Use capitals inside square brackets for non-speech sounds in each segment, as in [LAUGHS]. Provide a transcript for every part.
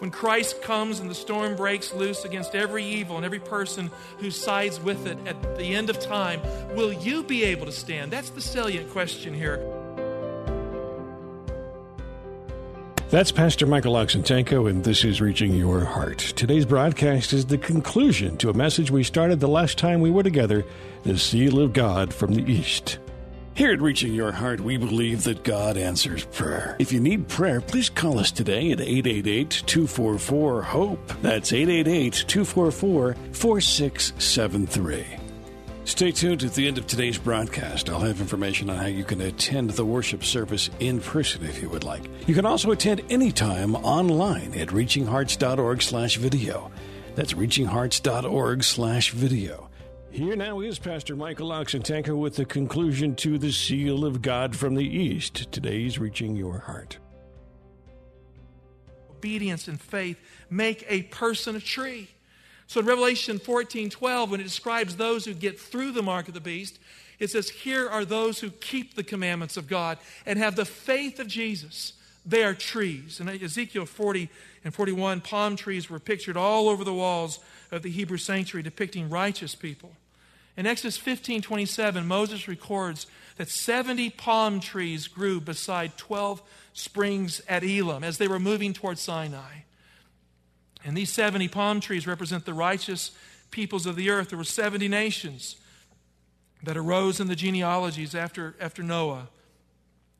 When Christ comes and the storm breaks loose against every evil and every person who sides with it at the end of time, will you be able to stand? That's the salient question here. That's Pastor Michael Oxentenko, and this is Reaching Your Heart. Today's broadcast is the conclusion to a message we started the last time we were together The Seal of God from the East. Here at Reaching Your Heart, we believe that God answers prayer. If you need prayer, please call us today at 888 244 HOPE. That's 888 244 4673. Stay tuned at the end of today's broadcast. I'll have information on how you can attend the worship service in person if you would like. You can also attend anytime online at reachinghearts.org slash video. That's reachinghearts.org slash video. Here now is Pastor Michael Oxentenko with the conclusion to the Seal of God from the East. Today's Reaching Your Heart. Obedience and faith make a person a tree. So in Revelation 14 12, when it describes those who get through the mark of the beast, it says, Here are those who keep the commandments of God and have the faith of Jesus. They are trees. In Ezekiel 40 and 41, palm trees were pictured all over the walls of the Hebrew sanctuary, depicting righteous people. In Exodus 15 27, Moses records that 70 palm trees grew beside 12 springs at Elim as they were moving toward Sinai. And these 70 palm trees represent the righteous peoples of the earth. There were 70 nations that arose in the genealogies after, after Noah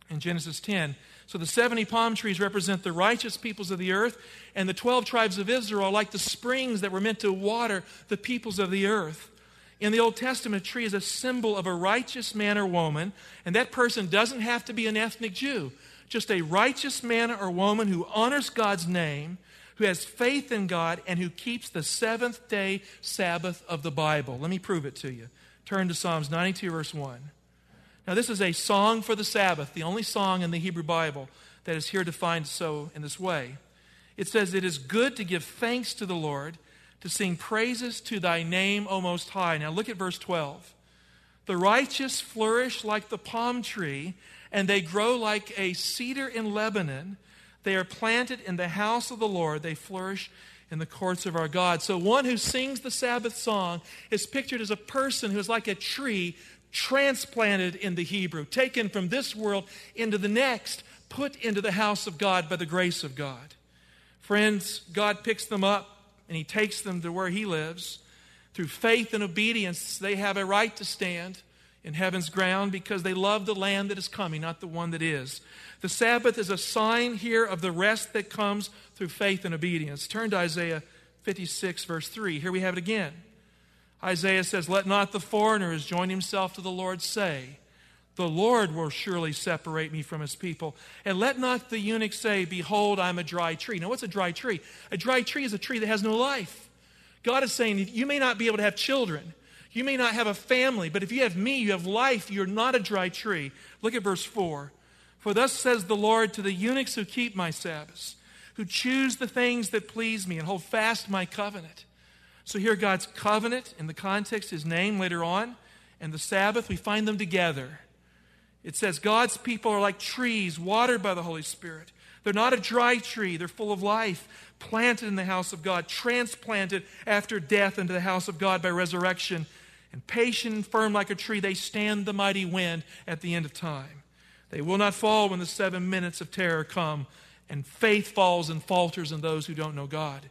in Genesis 10. So the 70 palm trees represent the righteous peoples of the earth, and the 12 tribes of Israel are like the springs that were meant to water the peoples of the earth. In the Old Testament, a tree is a symbol of a righteous man or woman, and that person doesn't have to be an ethnic Jew. Just a righteous man or woman who honors God's name, who has faith in God, and who keeps the seventh day Sabbath of the Bible. Let me prove it to you. Turn to Psalms 92, verse 1. Now, this is a song for the Sabbath, the only song in the Hebrew Bible that is here defined so in this way. It says, It is good to give thanks to the Lord, to sing praises to thy name, O Most High. Now, look at verse 12. The righteous flourish like the palm tree, and they grow like a cedar in Lebanon. They are planted in the house of the Lord, they flourish in the courts of our God. So, one who sings the Sabbath song is pictured as a person who is like a tree transplanted in the Hebrew, taken from this world into the next, put into the house of God by the grace of God. Friends, God picks them up and He takes them to where He lives. Through faith and obedience, they have a right to stand in heaven's ground because they love the land that is coming, not the one that is. The Sabbath is a sign here of the rest that comes through faith and obedience. Turn to Isaiah 56, verse 3. Here we have it again. Isaiah says, Let not the foreigner join himself to the Lord say, The Lord will surely separate me from his people. And let not the eunuch say, Behold, I'm a dry tree. Now, what's a dry tree? A dry tree is a tree that has no life. God is saying, You may not be able to have children. You may not have a family, but if you have me, you have life. You're not a dry tree. Look at verse 4. For thus says the Lord to the eunuchs who keep my Sabbaths, who choose the things that please me and hold fast my covenant. So here, God's covenant, in the context, his name later on, and the Sabbath, we find them together. It says, God's people are like trees watered by the Holy Spirit. They're not a dry tree, they're full of life, planted in the house of God, transplanted after death into the house of God by resurrection. And patient and firm like a tree, they stand the mighty wind at the end of time. They will not fall when the seven minutes of terror come, and faith falls and falters in those who don't know God.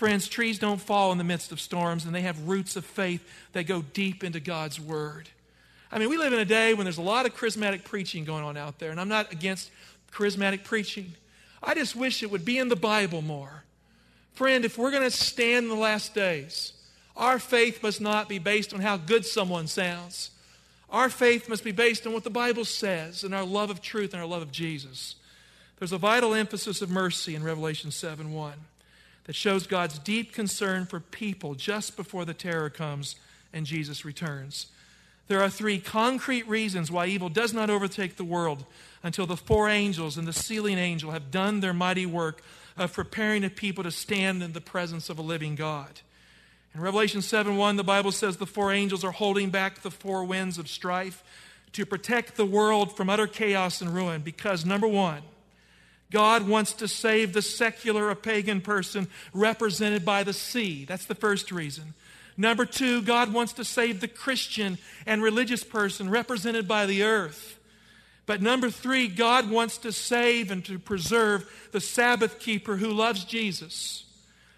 Friends, trees don't fall in the midst of storms, and they have roots of faith that go deep into God's Word. I mean, we live in a day when there's a lot of charismatic preaching going on out there, and I'm not against charismatic preaching. I just wish it would be in the Bible more. Friend, if we're going to stand in the last days, our faith must not be based on how good someone sounds. Our faith must be based on what the Bible says and our love of truth and our love of Jesus. There's a vital emphasis of mercy in Revelation 7 1 that shows God's deep concern for people just before the terror comes and Jesus returns. There are three concrete reasons why evil does not overtake the world until the four angels and the sealing angel have done their mighty work of preparing a people to stand in the presence of a living God. In Revelation 7 1, the Bible says the four angels are holding back the four winds of strife to protect the world from utter chaos and ruin because, number one, God wants to save the secular or pagan person represented by the sea. That's the first reason. Number two, God wants to save the Christian and religious person represented by the earth. But number three, God wants to save and to preserve the Sabbath keeper who loves Jesus,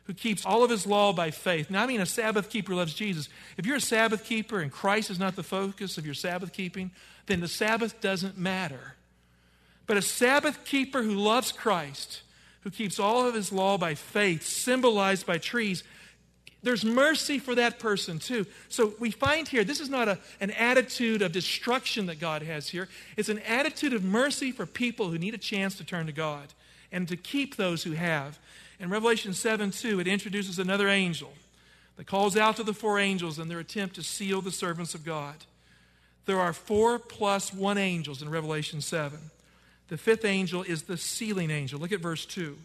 who keeps all of his law by faith. Now, I mean a Sabbath keeper loves Jesus. If you're a Sabbath keeper and Christ is not the focus of your Sabbath keeping, then the Sabbath doesn't matter. But a Sabbath keeper who loves Christ, who keeps all of his law by faith, symbolized by trees, there's mercy for that person too. So we find here, this is not a, an attitude of destruction that God has here. It's an attitude of mercy for people who need a chance to turn to God and to keep those who have. In Revelation 7 2, it introduces another angel that calls out to the four angels in their attempt to seal the servants of God. There are four plus one angels in Revelation 7. The fifth angel is the sealing angel. Look at verse 2.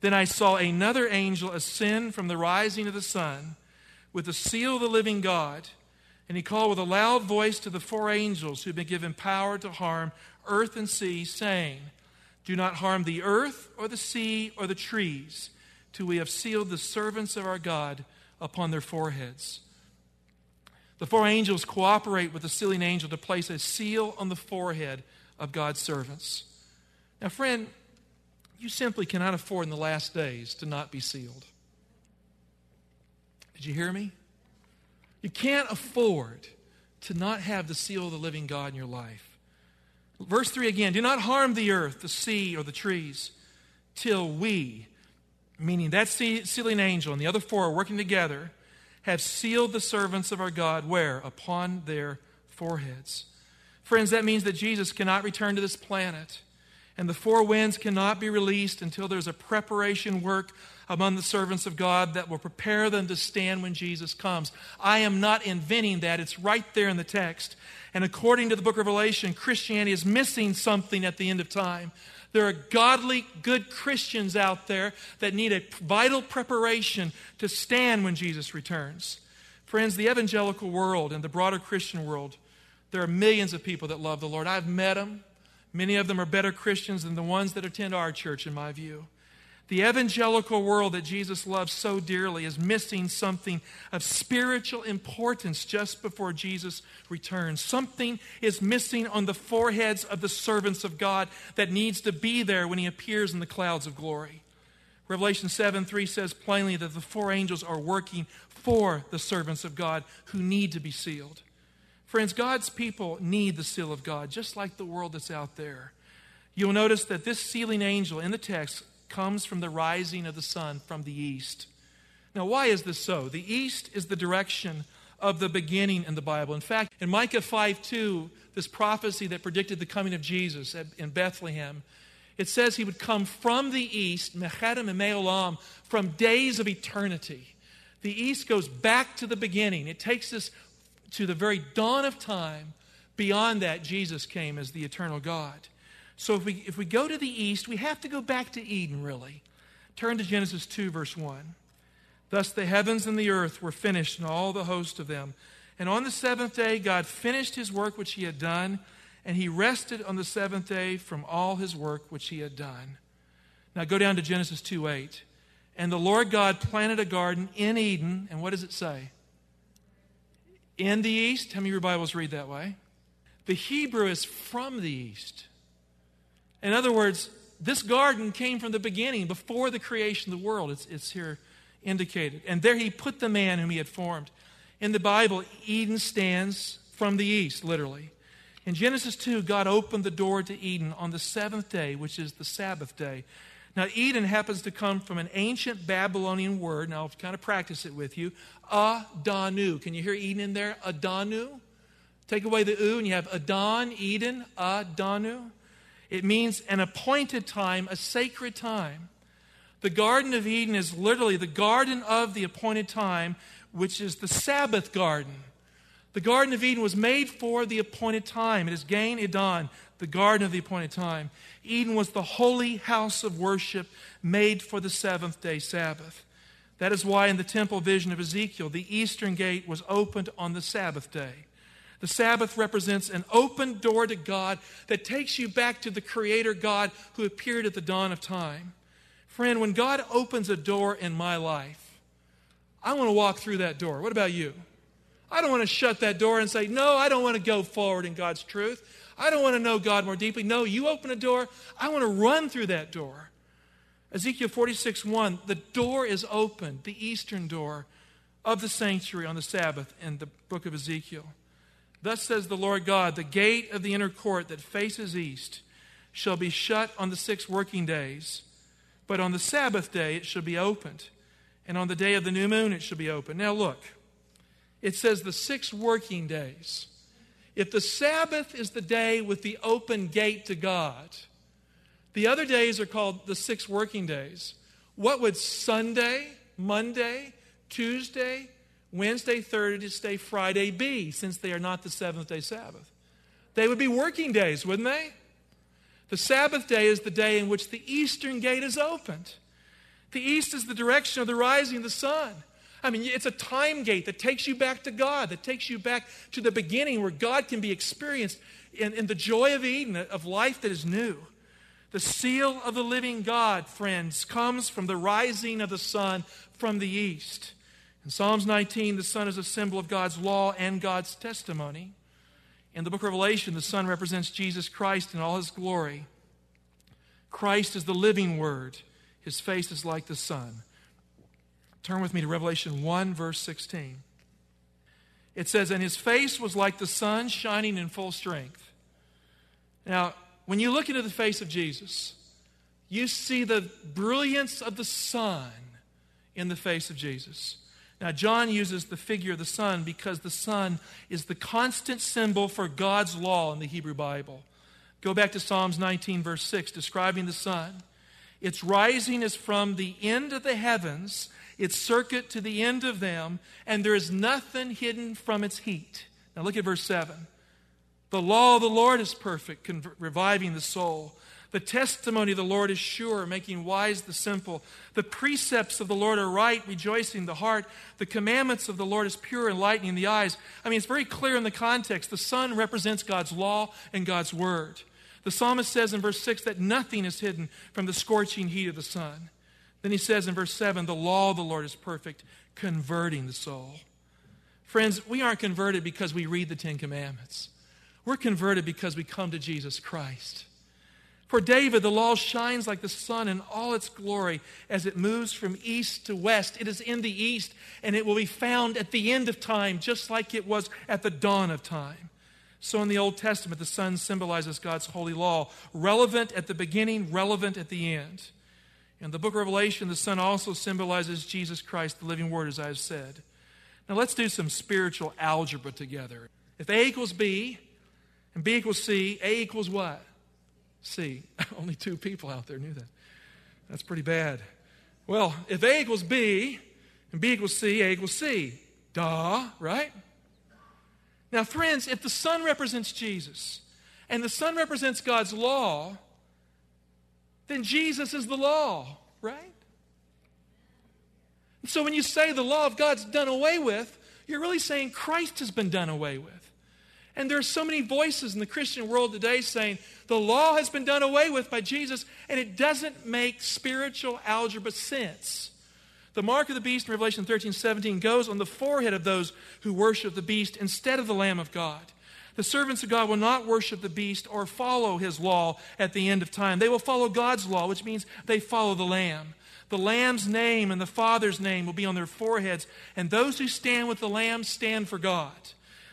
Then I saw another angel ascend from the rising of the sun with the seal of the living God. And he called with a loud voice to the four angels who'd been given power to harm earth and sea, saying, Do not harm the earth or the sea or the trees, till we have sealed the servants of our God upon their foreheads. The four angels cooperate with the sealing angel to place a seal on the forehead of God's servants. Now, friend, you simply cannot afford in the last days to not be sealed. Did you hear me? You can't afford to not have the seal of the living God in your life. Verse 3 again do not harm the earth, the sea, or the trees till we, meaning that sealing angel and the other four are working together, have sealed the servants of our God where? Upon their foreheads. Friends, that means that Jesus cannot return to this planet and the four winds cannot be released until there's a preparation work among the servants of God that will prepare them to stand when Jesus comes. I am not inventing that, it's right there in the text. And according to the book of Revelation, Christianity is missing something at the end of time. There are godly, good Christians out there that need a vital preparation to stand when Jesus returns. Friends, the evangelical world and the broader Christian world, there are millions of people that love the Lord. I've met them. Many of them are better Christians than the ones that attend our church, in my view. The evangelical world that Jesus loves so dearly is missing something of spiritual importance just before Jesus returns. Something is missing on the foreheads of the servants of God that needs to be there when he appears in the clouds of glory. Revelation 7 3 says plainly that the four angels are working for the servants of God who need to be sealed. Friends, God's people need the seal of God, just like the world that's out there. You'll notice that this sealing angel in the text comes from the rising of the sun from the east. Now, why is this so? The east is the direction of the beginning in the Bible. In fact, in Micah 5 2, this prophecy that predicted the coming of Jesus in Bethlehem, it says he would come from the east, Mechadim and Me'olam, from days of eternity. The east goes back to the beginning. It takes this to the very dawn of time. Beyond that, Jesus came as the eternal God. So if we, if we go to the east, we have to go back to Eden, really. Turn to Genesis 2, verse 1. Thus the heavens and the earth were finished, and all the host of them. And on the seventh day, God finished his work which he had done, and he rested on the seventh day from all his work which he had done. Now go down to Genesis 2 8. And the Lord God planted a garden in Eden, and what does it say? In the east. How many of your Bibles read that way? The Hebrew is from the east. In other words, this garden came from the beginning, before the creation of the world. It's, it's here indicated. And there he put the man whom he had formed. In the Bible, Eden stands from the east, literally. In Genesis 2, God opened the door to Eden on the seventh day, which is the Sabbath day. Now, Eden happens to come from an ancient Babylonian word, and I'll kind of practice it with you Adanu. Can you hear Eden in there? Adanu. Take away the u, and you have Adon, Eden, Adanu. It means an appointed time, a sacred time. The Garden of Eden is literally the garden of the appointed time, which is the Sabbath garden. The Garden of Eden was made for the appointed time. It is Gan Eden, the garden of the appointed time. Eden was the holy house of worship made for the seventh day Sabbath. That is why in the temple vision of Ezekiel, the eastern gate was opened on the Sabbath day. The Sabbath represents an open door to God that takes you back to the Creator God who appeared at the dawn of time. Friend, when God opens a door in my life, I want to walk through that door. What about you? I don't want to shut that door and say, No, I don't want to go forward in God's truth. I don't want to know God more deeply. No, you open a door, I want to run through that door. Ezekiel 46 1, the door is open, the eastern door of the sanctuary on the Sabbath in the book of Ezekiel. Thus says the Lord God, the gate of the inner court that faces east shall be shut on the six working days, but on the Sabbath day it shall be opened, and on the day of the new moon it shall be opened. Now look, it says the six working days. If the Sabbath is the day with the open gate to God, the other days are called the six working days. What would Sunday, Monday, Tuesday, Wednesday, Thursday, Friday be, since they are not the seventh day Sabbath? They would be working days, wouldn't they? The Sabbath day is the day in which the eastern gate is opened. The east is the direction of the rising of the sun. I mean, it's a time gate that takes you back to God, that takes you back to the beginning where God can be experienced in, in the joy of Eden, of life that is new. The seal of the living God, friends, comes from the rising of the sun from the east. In Psalms 19, the sun is a symbol of God's law and God's testimony. In the book of Revelation, the sun represents Jesus Christ in all his glory. Christ is the living word, his face is like the sun. Turn with me to Revelation 1, verse 16. It says, And his face was like the sun shining in full strength. Now, when you look into the face of Jesus, you see the brilliance of the sun in the face of Jesus. Now, John uses the figure of the sun because the sun is the constant symbol for God's law in the Hebrew Bible. Go back to Psalms 19, verse 6, describing the sun. Its rising is from the end of the heavens its circuit to the end of them, and there is nothing hidden from its heat. Now look at verse 7. The law of the Lord is perfect, reviving the soul. The testimony of the Lord is sure, making wise the simple. The precepts of the Lord are right, rejoicing the heart. The commandments of the Lord is pure, enlightening the eyes. I mean, it's very clear in the context. The sun represents God's law and God's word. The psalmist says in verse 6 that nothing is hidden from the scorching heat of the sun. Then he says in verse 7 the law of the Lord is perfect, converting the soul. Friends, we aren't converted because we read the Ten Commandments. We're converted because we come to Jesus Christ. For David, the law shines like the sun in all its glory as it moves from east to west. It is in the east, and it will be found at the end of time, just like it was at the dawn of time. So in the Old Testament, the sun symbolizes God's holy law, relevant at the beginning, relevant at the end. In the book of Revelation, the sun also symbolizes Jesus Christ, the living word, as I have said. Now let's do some spiritual algebra together. If A equals B and B equals C, A equals what? C. [LAUGHS] Only two people out there knew that. That's pretty bad. Well, if A equals B and B equals C, A equals C. Duh, right? Now, friends, if the sun represents Jesus and the sun represents God's law, then Jesus is the law, right? So when you say the law of God's done away with, you're really saying Christ has been done away with. And there are so many voices in the Christian world today saying the law has been done away with by Jesus, and it doesn't make spiritual algebra sense. The mark of the beast in Revelation 13 17 goes on the forehead of those who worship the beast instead of the Lamb of God. The servants of God will not worship the beast or follow his law at the end of time. They will follow God's law, which means they follow the Lamb. The Lamb's name and the Father's name will be on their foreheads, and those who stand with the Lamb stand for God.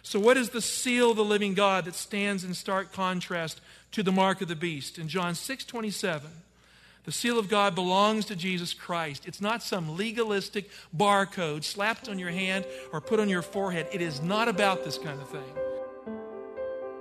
So, what is the seal of the living God that stands in stark contrast to the mark of the beast? In John 6 27, the seal of God belongs to Jesus Christ. It's not some legalistic barcode, slapped on your hand or put on your forehead. It is not about this kind of thing.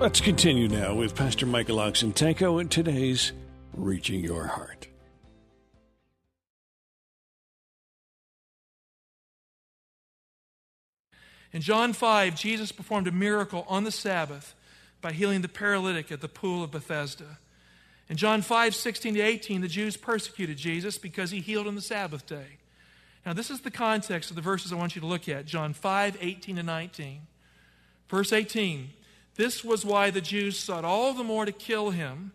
Let's continue now with Pastor Michael Oxentenko and today's Reaching Your Heart. In John 5, Jesus performed a miracle on the Sabbath by healing the paralytic at the pool of Bethesda. In John 5, 16 to 18, the Jews persecuted Jesus because he healed on the Sabbath day. Now, this is the context of the verses I want you to look at John 5, 18 to 19. Verse 18 this was why the Jews sought all the more to kill him,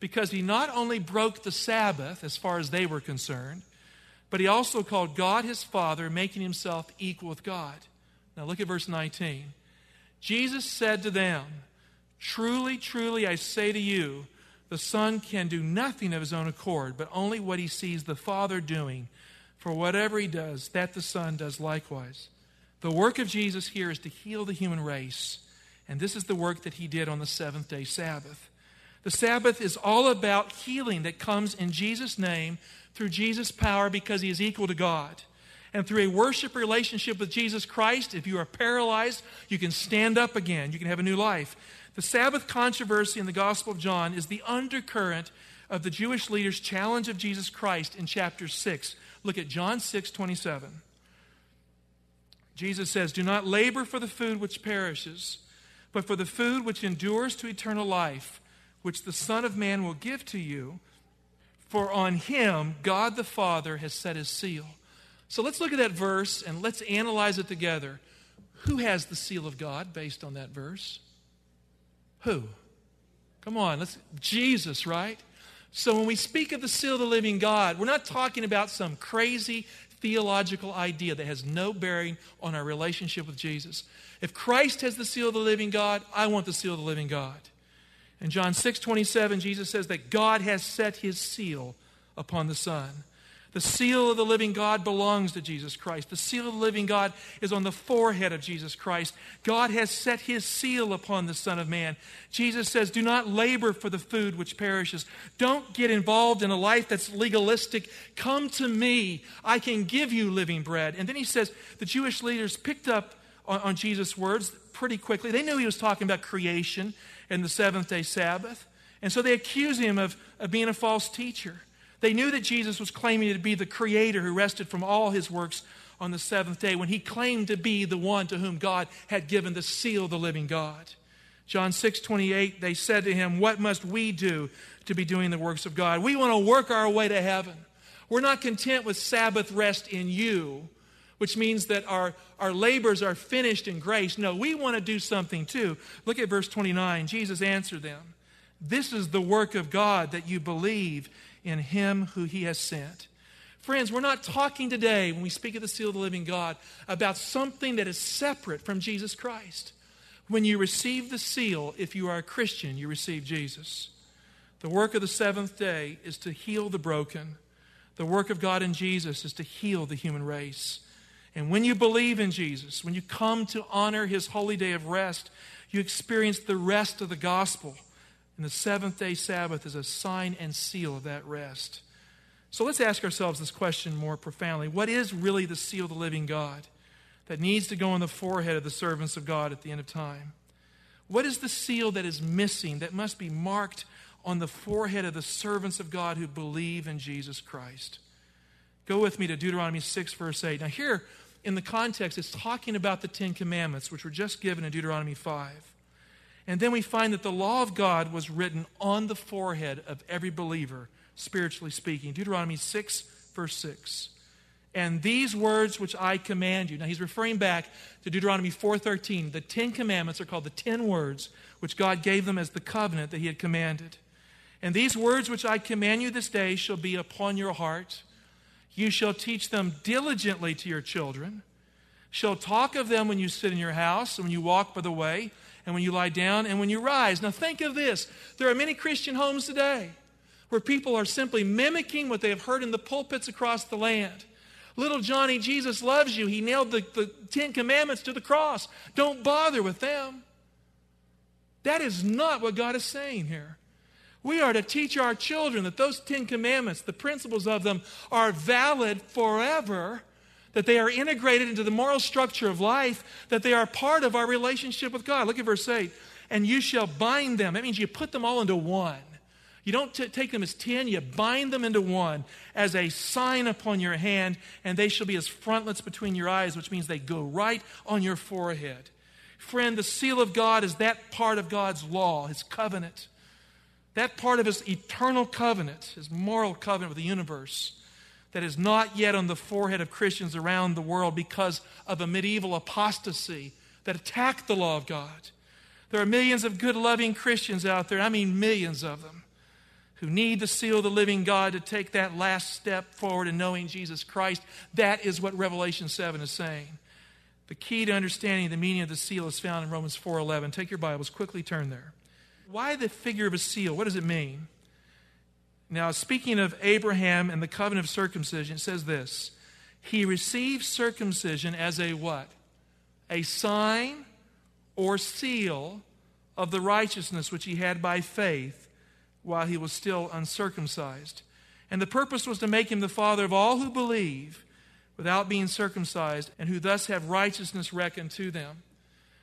because he not only broke the Sabbath, as far as they were concerned, but he also called God his Father, making himself equal with God. Now look at verse 19. Jesus said to them, Truly, truly, I say to you, the Son can do nothing of his own accord, but only what he sees the Father doing. For whatever he does, that the Son does likewise. The work of Jesus here is to heal the human race. And this is the work that he did on the seventh day Sabbath. The Sabbath is all about healing that comes in Jesus' name through Jesus' power because he is equal to God. And through a worship relationship with Jesus Christ, if you are paralyzed, you can stand up again. You can have a new life. The Sabbath controversy in the Gospel of John is the undercurrent of the Jewish leaders' challenge of Jesus Christ in chapter 6. Look at John 6 27. Jesus says, Do not labor for the food which perishes but for the food which endures to eternal life, which the Son of Man will give to you. For on him God the Father has set his seal. So let's look at that verse and let's analyze it together. Who has the seal of God based on that verse? Who? Come on, let's Jesus, right? So when we speak of the seal of the living God, we're not talking about some crazy theological idea that has no bearing on our relationship with Jesus. If Christ has the seal of the living God, I want the seal of the living God. In John 6 27, Jesus says that God has set his seal upon the Son. The seal of the living God belongs to Jesus Christ. The seal of the living God is on the forehead of Jesus Christ. God has set his seal upon the Son of Man. Jesus says, Do not labor for the food which perishes. Don't get involved in a life that's legalistic. Come to me. I can give you living bread. And then he says, The Jewish leaders picked up on, on Jesus' words pretty quickly. They knew he was talking about creation and the seventh day Sabbath. And so they accused him of, of being a false teacher. They knew that Jesus was claiming to be the creator who rested from all his works on the seventh day when he claimed to be the one to whom God had given the seal of the living God. John 6 28, they said to him, What must we do to be doing the works of God? We want to work our way to heaven. We're not content with Sabbath rest in you, which means that our, our labors are finished in grace. No, we want to do something too. Look at verse 29. Jesus answered them, This is the work of God that you believe in him who he has sent. Friends, we're not talking today, when we speak of the seal of the living God, about something that is separate from Jesus Christ. When you receive the seal, if you are a Christian, you receive Jesus. The work of the seventh day is to heal the broken. The work of God in Jesus is to heal the human race. And when you believe in Jesus, when you come to honor his holy day of rest, you experience the rest of the gospel and the seventh day Sabbath is a sign and seal of that rest. So let's ask ourselves this question more profoundly What is really the seal of the living God that needs to go on the forehead of the servants of God at the end of time? What is the seal that is missing that must be marked on the forehead of the servants of God who believe in Jesus Christ? Go with me to Deuteronomy 6, verse 8. Now, here in the context, it's talking about the Ten Commandments, which were just given in Deuteronomy 5. And then we find that the law of God was written on the forehead of every believer, spiritually speaking. Deuteronomy 6, verse 6. And these words which I command you. Now he's referring back to Deuteronomy 4:13. The 10 commandments are called the 10 words which God gave them as the covenant that he had commanded. And these words which I command you this day shall be upon your heart. You shall teach them diligently to your children. Shall talk of them when you sit in your house and when you walk by the way and when you lie down and when you rise. Now think of this. There are many Christian homes today where people are simply mimicking what they have heard in the pulpits across the land. Little Johnny, Jesus loves you. He nailed the, the Ten Commandments to the cross. Don't bother with them. That is not what God is saying here. We are to teach our children that those Ten Commandments, the principles of them, are valid forever, that they are integrated into the moral structure of life, that they are part of our relationship with God. Look at verse 8. And you shall bind them. That means you put them all into one. You don't t- take them as ten, you bind them into one as a sign upon your hand, and they shall be as frontlets between your eyes, which means they go right on your forehead. Friend, the seal of God is that part of God's law, His covenant. That part of His eternal covenant, His moral covenant with the universe, that is not yet on the forehead of Christians around the world because of a medieval apostasy that attacked the law of God. There are millions of good, loving Christians out there, I mean millions of them, who need the seal of the living God to take that last step forward in knowing Jesus Christ. That is what Revelation 7 is saying. The key to understanding the meaning of the seal is found in Romans 4:11. Take your Bibles, quickly turn there. Why the figure of a seal? What does it mean? Now, speaking of Abraham and the covenant of circumcision, it says this. He received circumcision as a what? A sign or seal of the righteousness which he had by faith while he was still uncircumcised. And the purpose was to make him the father of all who believe without being circumcised, and who thus have righteousness reckoned to them.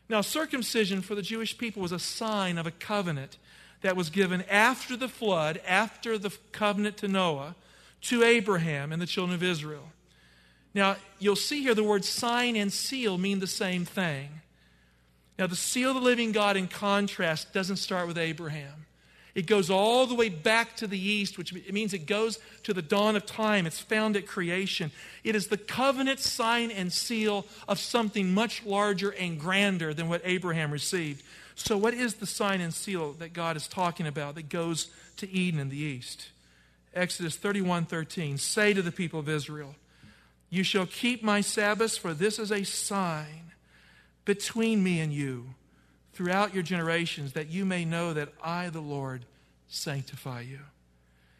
Now, circumcision for the Jewish people was a sign of a covenant that was given after the flood, after the covenant to Noah, to Abraham and the children of Israel. Now, you'll see here the words sign and seal mean the same thing. Now, the seal of the living God, in contrast, doesn't start with Abraham. It goes all the way back to the east, which means it goes to the dawn of time. It's found at creation. It is the covenant sign and seal of something much larger and grander than what Abraham received. So, what is the sign and seal that God is talking about that goes to Eden in the east? Exodus 31 13. Say to the people of Israel, You shall keep my Sabbaths, for this is a sign between me and you throughout your generations, that you may know that I, the Lord, sanctify you.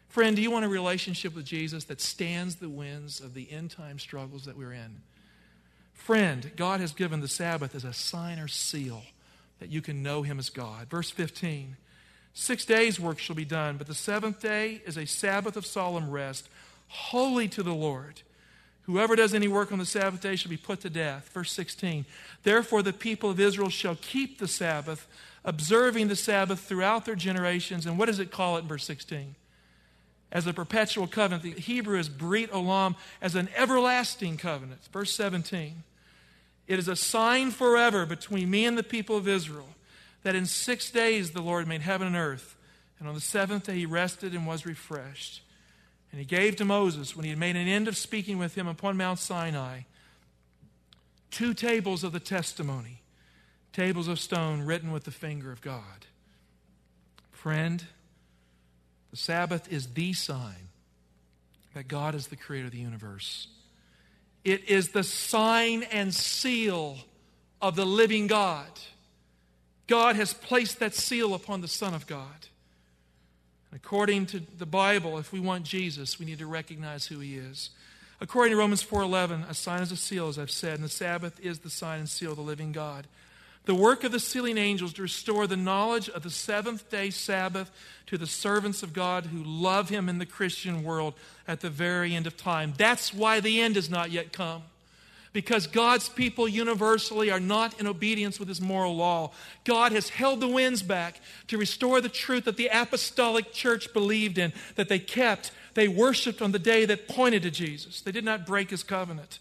Friend, do you want a relationship with Jesus that stands the winds of the end time struggles that we're in? Friend, God has given the Sabbath as a sign or seal that you can know Him as God. Verse 15 Six days' work shall be done, but the seventh day is a Sabbath of solemn rest, holy to the Lord. Whoever does any work on the Sabbath day shall be put to death. Verse 16. Therefore, the people of Israel shall keep the Sabbath, observing the Sabbath throughout their generations. And what does it call it in verse 16? As a perpetual covenant. The Hebrew is Brit Olam, as an everlasting covenant. Verse 17. It is a sign forever between me and the people of Israel that in six days the Lord made heaven and earth, and on the seventh day he rested and was refreshed. And he gave to Moses, when he had made an end of speaking with him upon Mount Sinai, two tables of the testimony, tables of stone written with the finger of God. Friend, the Sabbath is the sign that God is the creator of the universe. It is the sign and seal of the living God. God has placed that seal upon the Son of God. According to the Bible, if we want Jesus, we need to recognize who he is. According to Romans 4:11, a sign is a seal, as I've said, and the Sabbath is the sign and seal of the living God. The work of the sealing angels to restore the knowledge of the seventh day Sabbath to the servants of God who love him in the Christian world at the very end of time. That's why the end has not yet come because God's people universally are not in obedience with his moral law. God has held the winds back to restore the truth that the apostolic church believed in, that they kept, they worshiped on the day that pointed to Jesus. They did not break his covenant.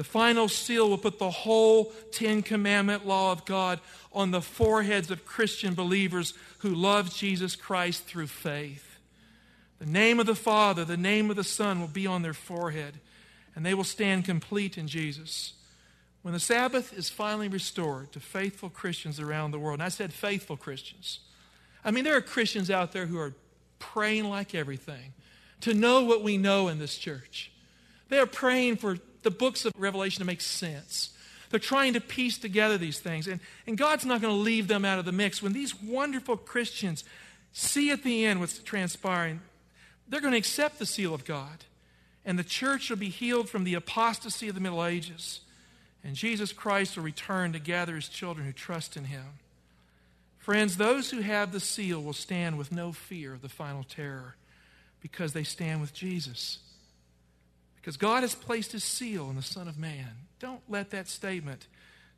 The final seal will put the whole Ten Commandment law of God on the foreheads of Christian believers who love Jesus Christ through faith. The name of the Father, the name of the Son will be on their forehead and they will stand complete in Jesus. When the Sabbath is finally restored to faithful Christians around the world, and I said faithful Christians, I mean, there are Christians out there who are praying like everything to know what we know in this church. They are praying for the books of Revelation to make sense. They're trying to piece together these things. And, and God's not going to leave them out of the mix. When these wonderful Christians see at the end what's transpiring, they're going to accept the seal of God. And the church will be healed from the apostasy of the Middle Ages. And Jesus Christ will return to gather his children who trust in him. Friends, those who have the seal will stand with no fear of the final terror because they stand with Jesus. Because God has placed his seal on the Son of Man. Don't let that statement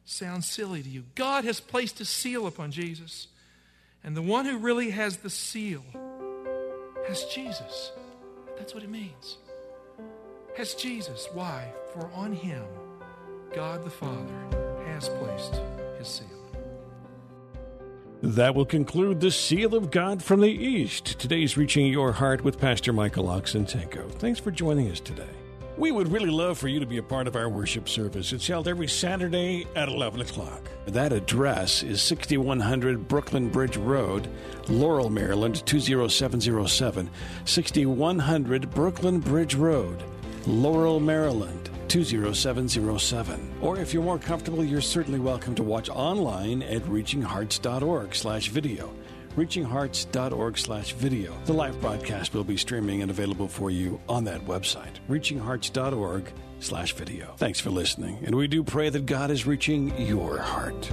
sound silly to you. God has placed his seal upon Jesus. And the one who really has the seal has Jesus. That's what it means. Has Jesus. Why? For on him, God the Father has placed his seal. That will conclude the Seal of God from the East. Today's Reaching Your Heart with Pastor Michael Oxentenko. Thanks for joining us today. We would really love for you to be a part of our worship service. It's held every Saturday at 11 o'clock. That address is 6100 Brooklyn Bridge Road, Laurel, Maryland 20707. 6100 Brooklyn Bridge Road, Laurel, Maryland 20707. Or if you're more comfortable, you're certainly welcome to watch online at reachinghearts.org slash video reachinghearts.org slash video. The live broadcast will be streaming and available for you on that website, reachinghearts.org slash video. Thanks for listening, and we do pray that God is reaching your heart.